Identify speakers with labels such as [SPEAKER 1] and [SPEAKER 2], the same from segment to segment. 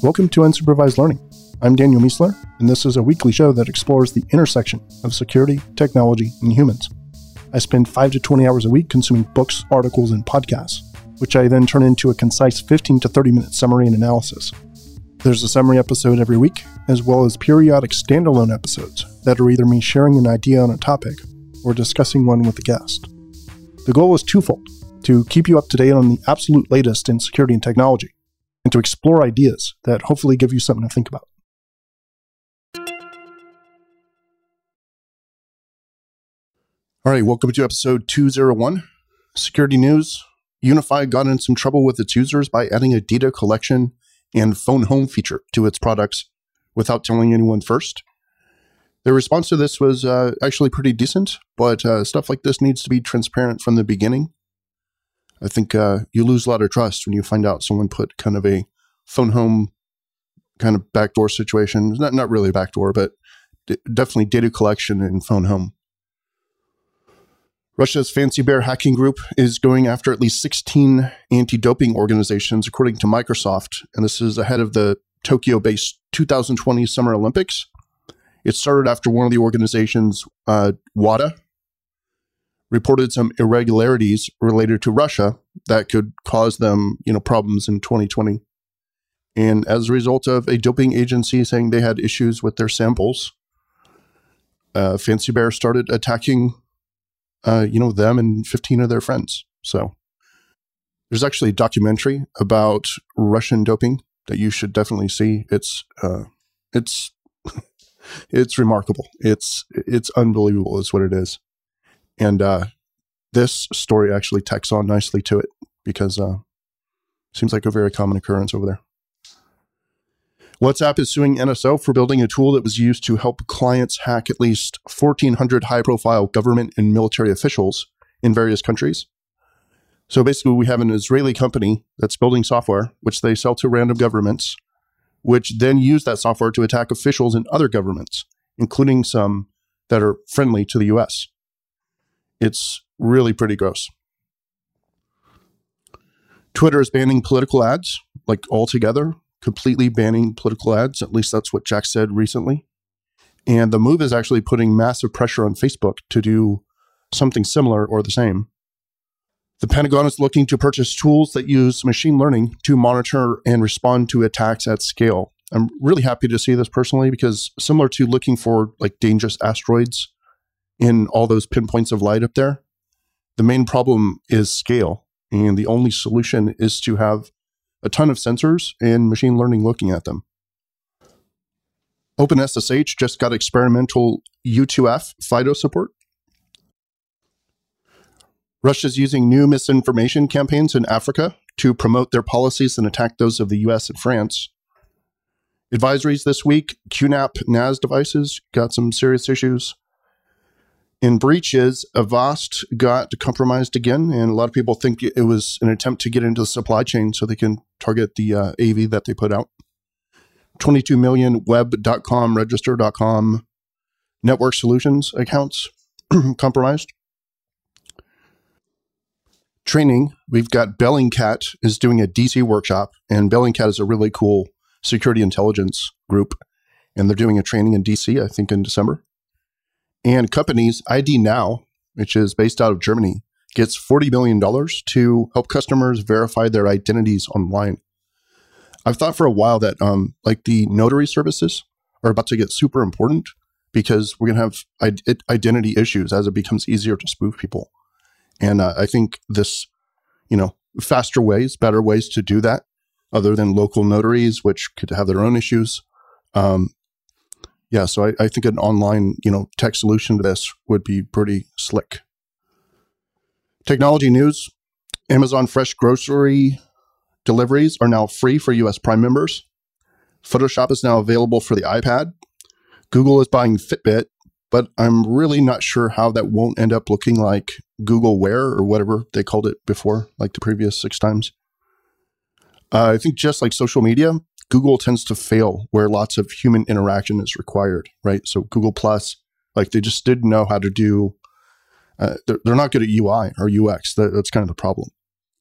[SPEAKER 1] Welcome to Unsupervised Learning. I'm Daniel Miessler, and this is a weekly show that explores the intersection of security, technology, and humans. I spend 5 to 20 hours a week consuming books, articles, and podcasts, which I then turn into a concise 15 to 30 minute summary and analysis. There's a summary episode every week, as well as periodic standalone episodes that are either me sharing an idea on a topic or discussing one with a guest. The goal is twofold to keep you up to date on the absolute latest in security and technology, and to explore ideas that hopefully give you something to think about. All right, welcome to episode 201 Security News. Unify got in some trouble with its users by adding a data collection and phone home feature to its products without telling anyone first. The response to this was uh, actually pretty decent, but uh, stuff like this needs to be transparent from the beginning. I think uh, you lose a lot of trust when you find out someone put kind of a phone home kind of backdoor situation. Not not really a backdoor, but d- definitely data collection and phone home. Russia's Fancy Bear hacking group is going after at least 16 anti-doping organizations, according to Microsoft, and this is ahead of the Tokyo-based 2020 Summer Olympics. It started after one of the organizations, uh, WADA, reported some irregularities related to Russia that could cause them, you know, problems in 2020. And as a result of a doping agency saying they had issues with their samples, uh, Fancy Bear started attacking, uh, you know, them and 15 of their friends. So there's actually a documentary about Russian doping that you should definitely see. It's uh, it's it's remarkable. It's it's unbelievable. Is what it is. And uh, this story actually tacks on nicely to it because uh, seems like a very common occurrence over there. WhatsApp is suing NSO for building a tool that was used to help clients hack at least 1,400 high profile government and military officials in various countries. So basically, we have an Israeli company that's building software, which they sell to random governments, which then use that software to attack officials in other governments, including some that are friendly to the US. It's really pretty gross. Twitter is banning political ads, like altogether, completely banning political ads. At least that's what Jack said recently. And the move is actually putting massive pressure on Facebook to do something similar or the same. The Pentagon is looking to purchase tools that use machine learning to monitor and respond to attacks at scale. I'm really happy to see this personally because similar to looking for like dangerous asteroids in all those pinpoints of light up there, the main problem is scale. And the only solution is to have a ton of sensors and machine learning looking at them. OpenSSH just got experimental U2F FIDO support. Russia's using new misinformation campaigns in Africa to promote their policies and attack those of the US and France. Advisories this week QNAP NAS devices got some serious issues in breaches, Avast got compromised again, and a lot of people think it was an attempt to get into the supply chain so they can target the uh, AV that they put out. 22 million web.com, register.com, network solutions accounts compromised. Training, we've got Bellingcat is doing a DC workshop, and Bellingcat is a really cool security intelligence group, and they're doing a training in DC, I think in December. And companies, ID Now, which is based out of Germany, gets $40 million to help customers verify their identities online. I've thought for a while that um, like the notary services are about to get super important because we're going to have identity issues as it becomes easier to spoof people. And uh, I think this, you know, faster ways, better ways to do that, other than local notaries, which could have their own issues, um, yeah, so I, I think an online, you know, tech solution to this would be pretty slick. Technology news: Amazon Fresh grocery deliveries are now free for U.S. Prime members. Photoshop is now available for the iPad. Google is buying Fitbit, but I'm really not sure how that won't end up looking like Google Wear or whatever they called it before, like the previous six times. Uh, I think just like social media, Google tends to fail where lots of human interaction is required, right? So Google Plus, like they just didn't know how to do. Uh, they're, they're, not good at UI or UX. That, that's kind of the problem.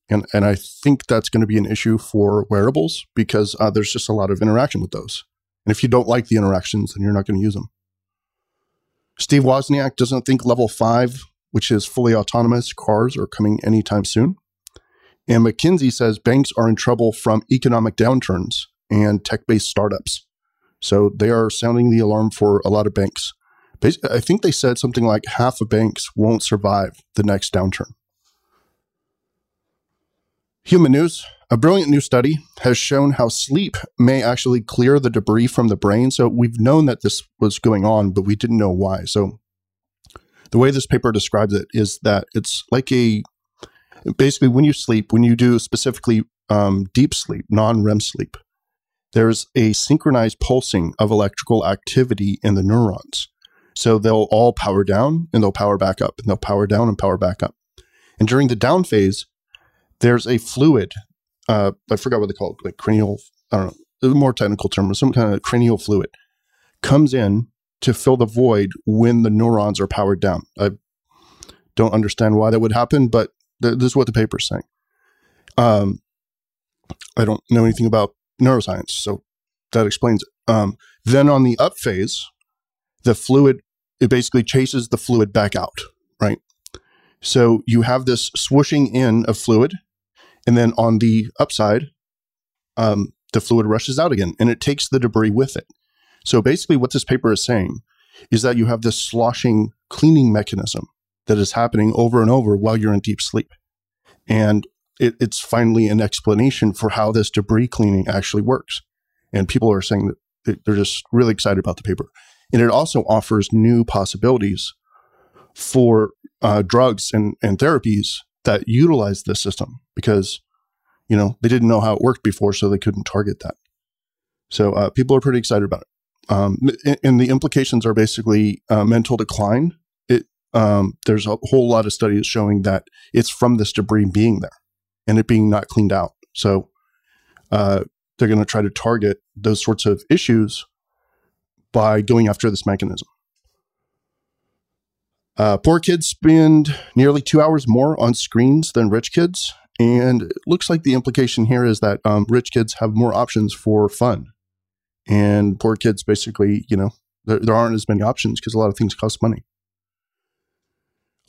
[SPEAKER 1] And, and I think that's going to be an issue for wearables because uh, there's just a lot of interaction with those. And if you don't like the interactions, then you're not going to use them. Steve Wozniak doesn't think level five, which is fully autonomous cars, are coming anytime soon. And McKinsey says banks are in trouble from economic downturns and tech based startups. So they are sounding the alarm for a lot of banks. I think they said something like half of banks won't survive the next downturn. Human News. A brilliant new study has shown how sleep may actually clear the debris from the brain. So we've known that this was going on, but we didn't know why. So the way this paper describes it is that it's like a basically when you sleep, when you do specifically um, deep sleep, non REM sleep, there's a synchronized pulsing of electrical activity in the neurons. So they'll all power down and they'll power back up and they'll power down and power back up. And during the down phase, there's a fluid. Uh, I forgot what they call it, like cranial. I don't know, more technical term, some kind of cranial fluid comes in to fill the void when the neurons are powered down. I don't understand why that would happen, but th- this is what the paper is saying. Um, I don't know anything about neuroscience, so that explains it. Um, then on the up phase, the fluid it basically chases the fluid back out, right? So you have this swooshing in of fluid and then on the upside, um, the fluid rushes out again and it takes the debris with it. So basically, what this paper is saying is that you have this sloshing cleaning mechanism that is happening over and over while you're in deep sleep. And it, it's finally an explanation for how this debris cleaning actually works. And people are saying that they're just really excited about the paper. And it also offers new possibilities for uh, drugs and, and therapies that utilize this system because you know they didn't know how it worked before, so they couldn't target that. So uh, people are pretty excited about it. Um, and the implications are basically uh, mental decline. It um, there's a whole lot of studies showing that it's from this debris being there and it being not cleaned out. So uh, they're going to try to target those sorts of issues by going after this mechanism. Uh, poor kids spend nearly two hours more on screens than rich kids. And it looks like the implication here is that um, rich kids have more options for fun. And poor kids basically, you know, there, there aren't as many options because a lot of things cost money.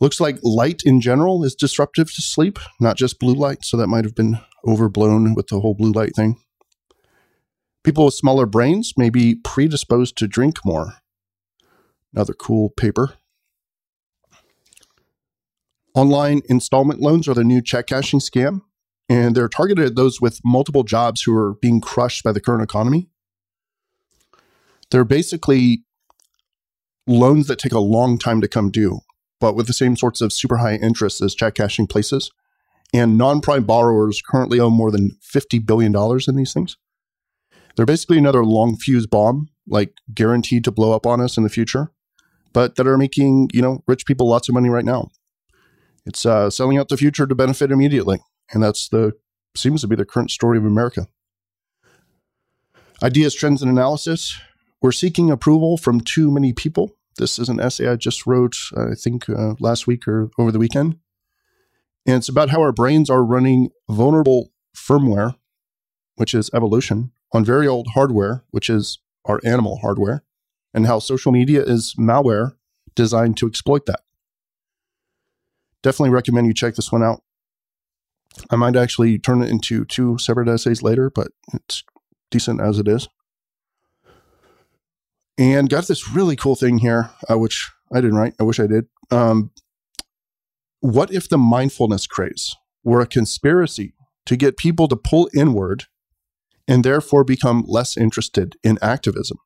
[SPEAKER 1] Looks like light in general is disruptive to sleep, not just blue light. So that might have been overblown with the whole blue light thing. People with smaller brains may be predisposed to drink more. Another cool paper. Online installment loans are the new check cashing scam, and they're targeted at those with multiple jobs who are being crushed by the current economy. They're basically loans that take a long time to come due, but with the same sorts of super high interest as check cashing places. And non prime borrowers currently owe more than $50 billion in these things. They're basically another long fuse bomb, like guaranteed to blow up on us in the future, but that are making, you know, rich people lots of money right now. It's uh, selling out the future to benefit immediately, and that's the seems to be the current story of America. Ideas, trends, and analysis. We're seeking approval from too many people. This is an essay I just wrote, I think, uh, last week or over the weekend. And it's about how our brains are running vulnerable firmware, which is evolution, on very old hardware, which is our animal hardware, and how social media is malware designed to exploit that definitely recommend you check this one out. I might actually turn it into two separate essays later, but it's decent as it is. And got this really cool thing here, uh, which I didn't write. I wish I did. Um, what if the mindfulness craze were a conspiracy to get people to pull inward and therefore become less interested in activism?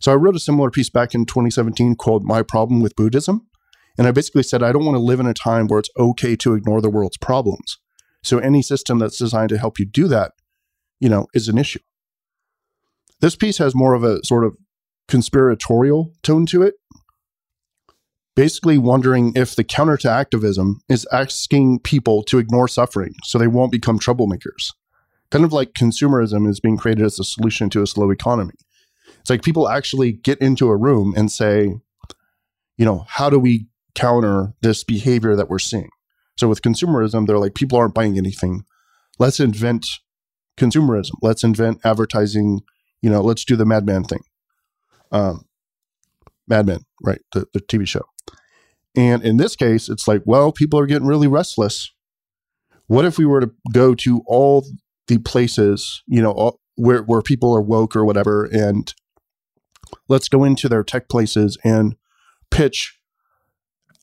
[SPEAKER 1] So I wrote a similar piece back in 2017 called My Problem with Buddhism. And I basically said, I don't want to live in a time where it's okay to ignore the world's problems. So any system that's designed to help you do that, you know, is an issue. This piece has more of a sort of conspiratorial tone to it. Basically, wondering if the counter to activism is asking people to ignore suffering so they won't become troublemakers. Kind of like consumerism is being created as a solution to a slow economy. It's like people actually get into a room and say, you know, how do we counter this behavior that we're seeing. So with consumerism, they're like, people aren't buying anything. Let's invent consumerism. Let's invent advertising. You know, let's do the Madman thing. Um, Mad Men, right? The, the TV show. And in this case, it's like, well, people are getting really restless. What if we were to go to all the places, you know, all, where, where people are woke or whatever, and let's go into their tech places and pitch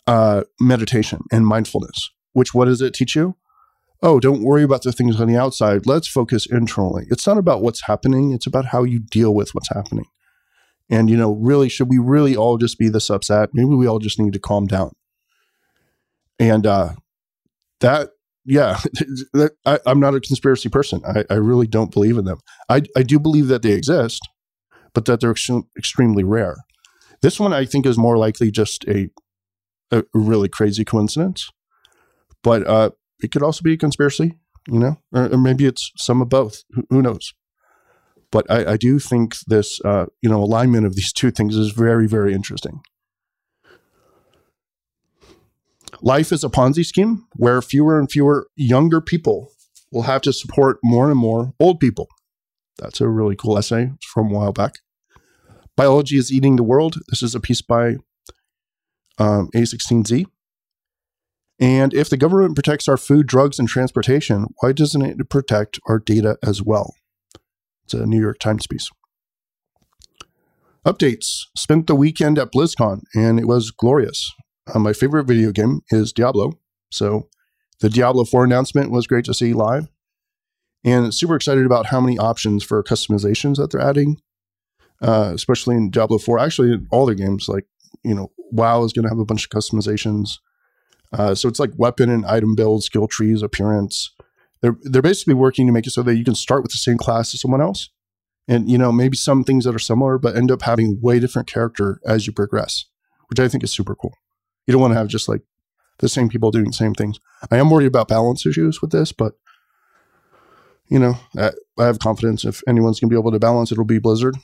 [SPEAKER 1] uh, meditation and mindfulness, which what does it teach you? Oh, don't worry about the things on the outside. Let's focus internally. It's not about what's happening, it's about how you deal with what's happening. And, you know, really, should we really all just be this upset? Maybe we all just need to calm down. And uh, that, yeah, I, am not a conspiracy person. I, I, really don't believe in them. I, I do believe that they exist, but that they're ex- extremely rare. This one, I think, is more likely just a, a really crazy coincidence. But uh, it could also be a conspiracy, you know, or, or maybe it's some of both. Who, who knows? But I, I do think this, uh, you know, alignment of these two things is very, very interesting. Life is a Ponzi scheme where fewer and fewer younger people will have to support more and more old people. That's a really cool essay from a while back. Biology is eating the world. This is a piece by um, A16Z. And if the government protects our food, drugs, and transportation, why doesn't it protect our data as well? A New York Times piece. Updates. Spent the weekend at BlizzCon and it was glorious. Uh, my favorite video game is Diablo. So the Diablo 4 announcement was great to see live. And super excited about how many options for customizations that they're adding, uh, especially in Diablo 4. Actually, in all their games, like, you know, WoW is going to have a bunch of customizations. Uh, so it's like weapon and item builds, skill trees, appearance, they're they're basically working to make it so that you can start with the same class as someone else, and you know maybe some things that are similar, but end up having way different character as you progress, which I think is super cool. You don't want to have just like the same people doing the same things. I am worried about balance issues with this, but you know I, I have confidence if anyone's gonna be able to balance, it'll be Blizzard.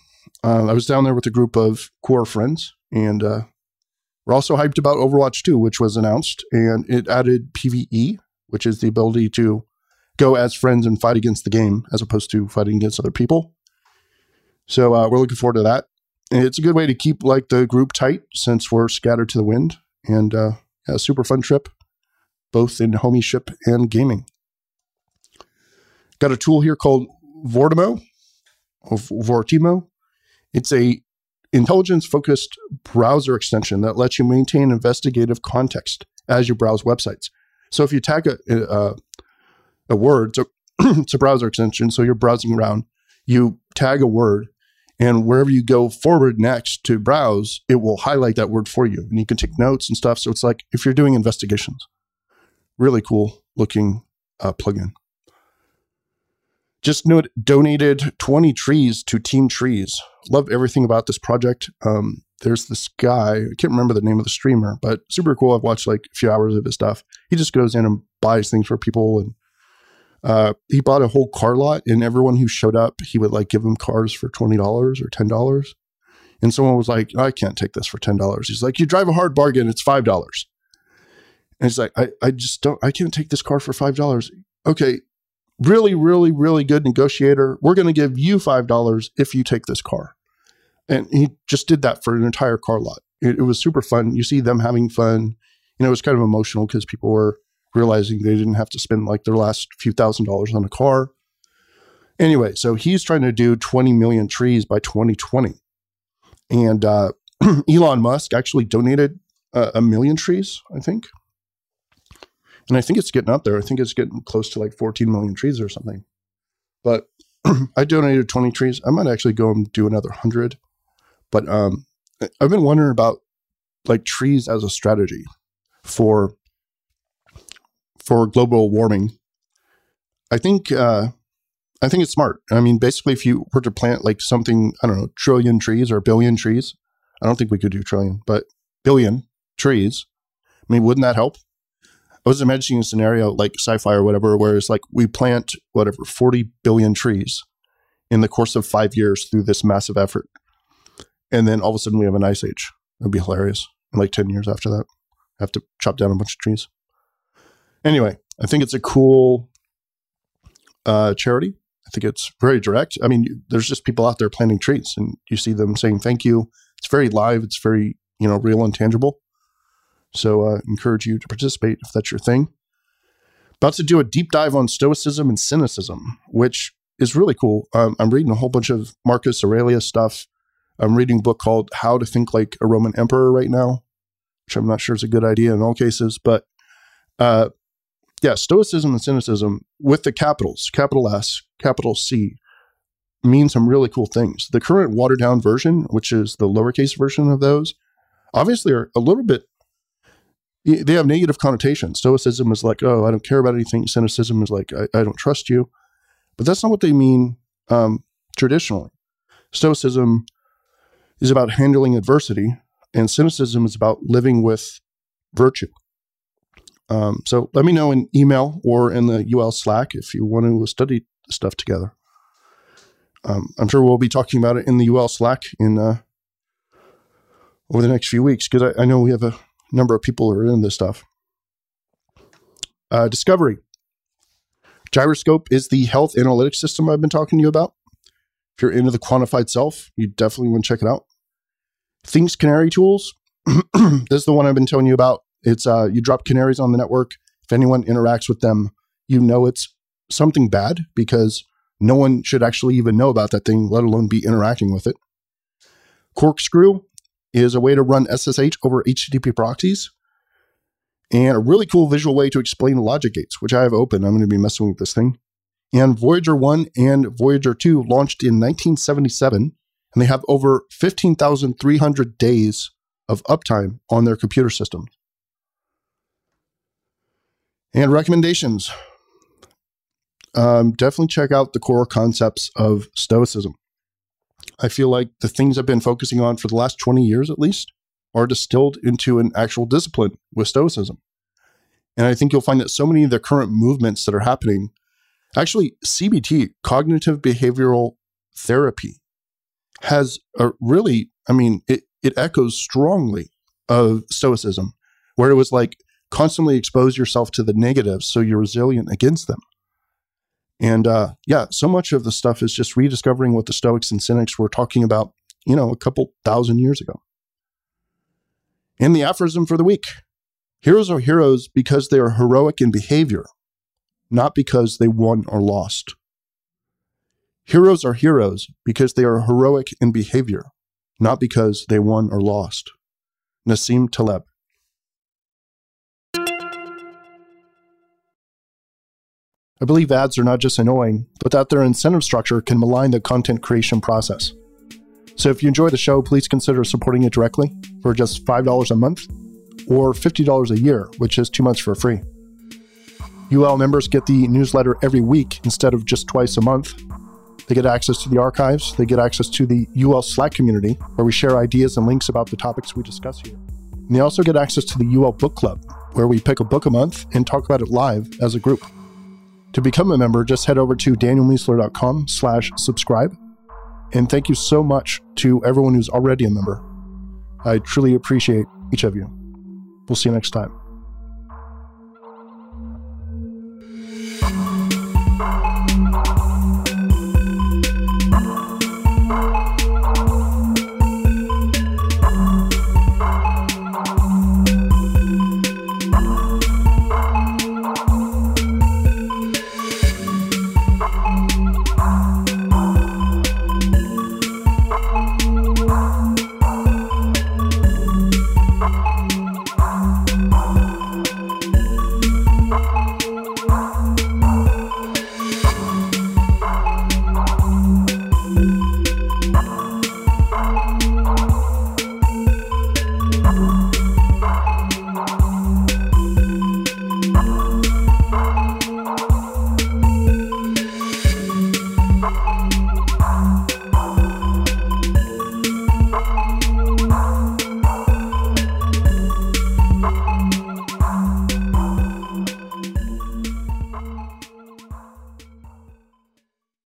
[SPEAKER 1] Uh, I was down there with a group of core friends, and uh, we're also hyped about Overwatch 2, which was announced, and it added PVE, which is the ability to go as friends and fight against the game as opposed to fighting against other people. So uh, we're looking forward to that. And it's a good way to keep like the group tight since we're scattered to the wind. And uh, a super fun trip, both in homieship and gaming. Got a tool here called Vortimo, or Vortimo. It's a intelligence focused browser extension that lets you maintain investigative context as you browse websites. So if you tag a, a, a word. So it's a browser extension. So you're browsing around, you tag a word, and wherever you go forward next to browse, it will highlight that word for you. And you can take notes and stuff. So it's like if you're doing investigations, really cool looking uh, plugin. Just note, donated 20 trees to Team Trees. Love everything about this project. Um, there's this guy, I can't remember the name of the streamer, but super cool. I've watched like a few hours of his stuff. He just goes in and buys things for people and uh, he bought a whole car lot, and everyone who showed up, he would like give them cars for twenty dollars or ten dollars. And someone was like, "I can't take this for ten dollars." He's like, "You drive a hard bargain; it's five dollars." And he's like, "I, I just don't, I can't take this car for five dollars." Okay, really, really, really good negotiator. We're going to give you five dollars if you take this car. And he just did that for an entire car lot. It, it was super fun. You see them having fun. You know, it was kind of emotional because people were realizing they didn't have to spend like their last few thousand dollars on a car. Anyway, so he's trying to do 20 million trees by 2020. And uh, Elon Musk actually donated uh, a million trees, I think. And I think it's getting up there. I think it's getting close to like 14 million trees or something. But I donated 20 trees. I might actually go and do another 100. But um, I've been wondering about like trees as a strategy for for global warming, I think uh, I think it's smart. I mean, basically, if you were to plant like something, I don't know, trillion trees or billion trees, I don't think we could do trillion, but billion trees. I mean, wouldn't that help? I was imagining a scenario like sci-fi or whatever, where it's like we plant whatever forty billion trees in the course of five years through this massive effort, and then all of a sudden we have an ice age. It'd be hilarious. And like ten years after that, have to chop down a bunch of trees. Anyway, I think it's a cool uh, charity. I think it's very direct. I mean, there's just people out there planting trees, and you see them saying thank you. It's very live. It's very you know real and tangible. So, uh, encourage you to participate if that's your thing. About to do a deep dive on Stoicism and Cynicism, which is really cool. Um, I'm reading a whole bunch of Marcus Aurelius stuff. I'm reading a book called How to Think Like a Roman Emperor right now, which I'm not sure is a good idea in all cases. But uh, yeah, Stoicism and Cynicism with the capitals, capital S, capital C, mean some really cool things. The current watered down version, which is the lowercase version of those, obviously are a little bit they have negative connotations. Stoicism is like, oh, I don't care about anything. Cynicism is like, I, I don't trust you. But that's not what they mean um, traditionally. Stoicism is about handling adversity, and cynicism is about living with virtue. Um, so let me know in email or in the UL Slack if you want to study stuff together. Um, I'm sure we'll be talking about it in the UL Slack in uh, over the next few weeks because I, I, know we have a number of people who are in this stuff. Uh, discovery. Gyroscope is the health analytics system I've been talking to you about. If you're into the quantified self, you definitely want to check it out. Thinkst Canary Tools. this is the one I've been telling you about. It's uh, you drop canaries on the network. If anyone interacts with them, you know it's something bad because no one should actually even know about that thing, let alone be interacting with it. Corkscrew is a way to run SSH over HTTP proxies and a really cool visual way to explain logic gates, which I have open. I'm going to be messing with this thing. And Voyager 1 and Voyager 2 launched in 1977, and they have over 15,300 days of uptime on their computer system. And recommendations um, definitely check out the core concepts of Stoicism. I feel like the things I've been focusing on for the last 20 years at least are distilled into an actual discipline with Stoicism. And I think you'll find that so many of the current movements that are happening, actually, CBT, cognitive behavioral therapy, has a really, I mean, it, it echoes strongly of Stoicism, where it was like constantly expose yourself to the negatives so you're resilient against them. And uh, yeah, so much of the stuff is just rediscovering what the Stoics and Cynics were talking about, you know, a couple thousand years ago. And the aphorism for the week heroes are heroes because they are heroic in behavior, not because they won or lost. Heroes are heroes because they are heroic in behavior, not because they won or lost. Nassim Taleb. I believe ads are not just annoying, but that their incentive structure can malign the content creation process. So if you enjoy the show, please consider supporting it directly for just $5 a month or $50 a year, which is two months for free. UL members get the newsletter every week instead of just twice a month. They get access to the archives, they get access to the UL Slack community, where we share ideas and links about the topics we discuss here. And they also get access to the UL Book Club, where we pick a book a month and talk about it live as a group. To become a member, just head over to danielmiessler.com slash subscribe. And thank you so much to everyone who's already a member. I truly appreciate each of you. We'll see you next time.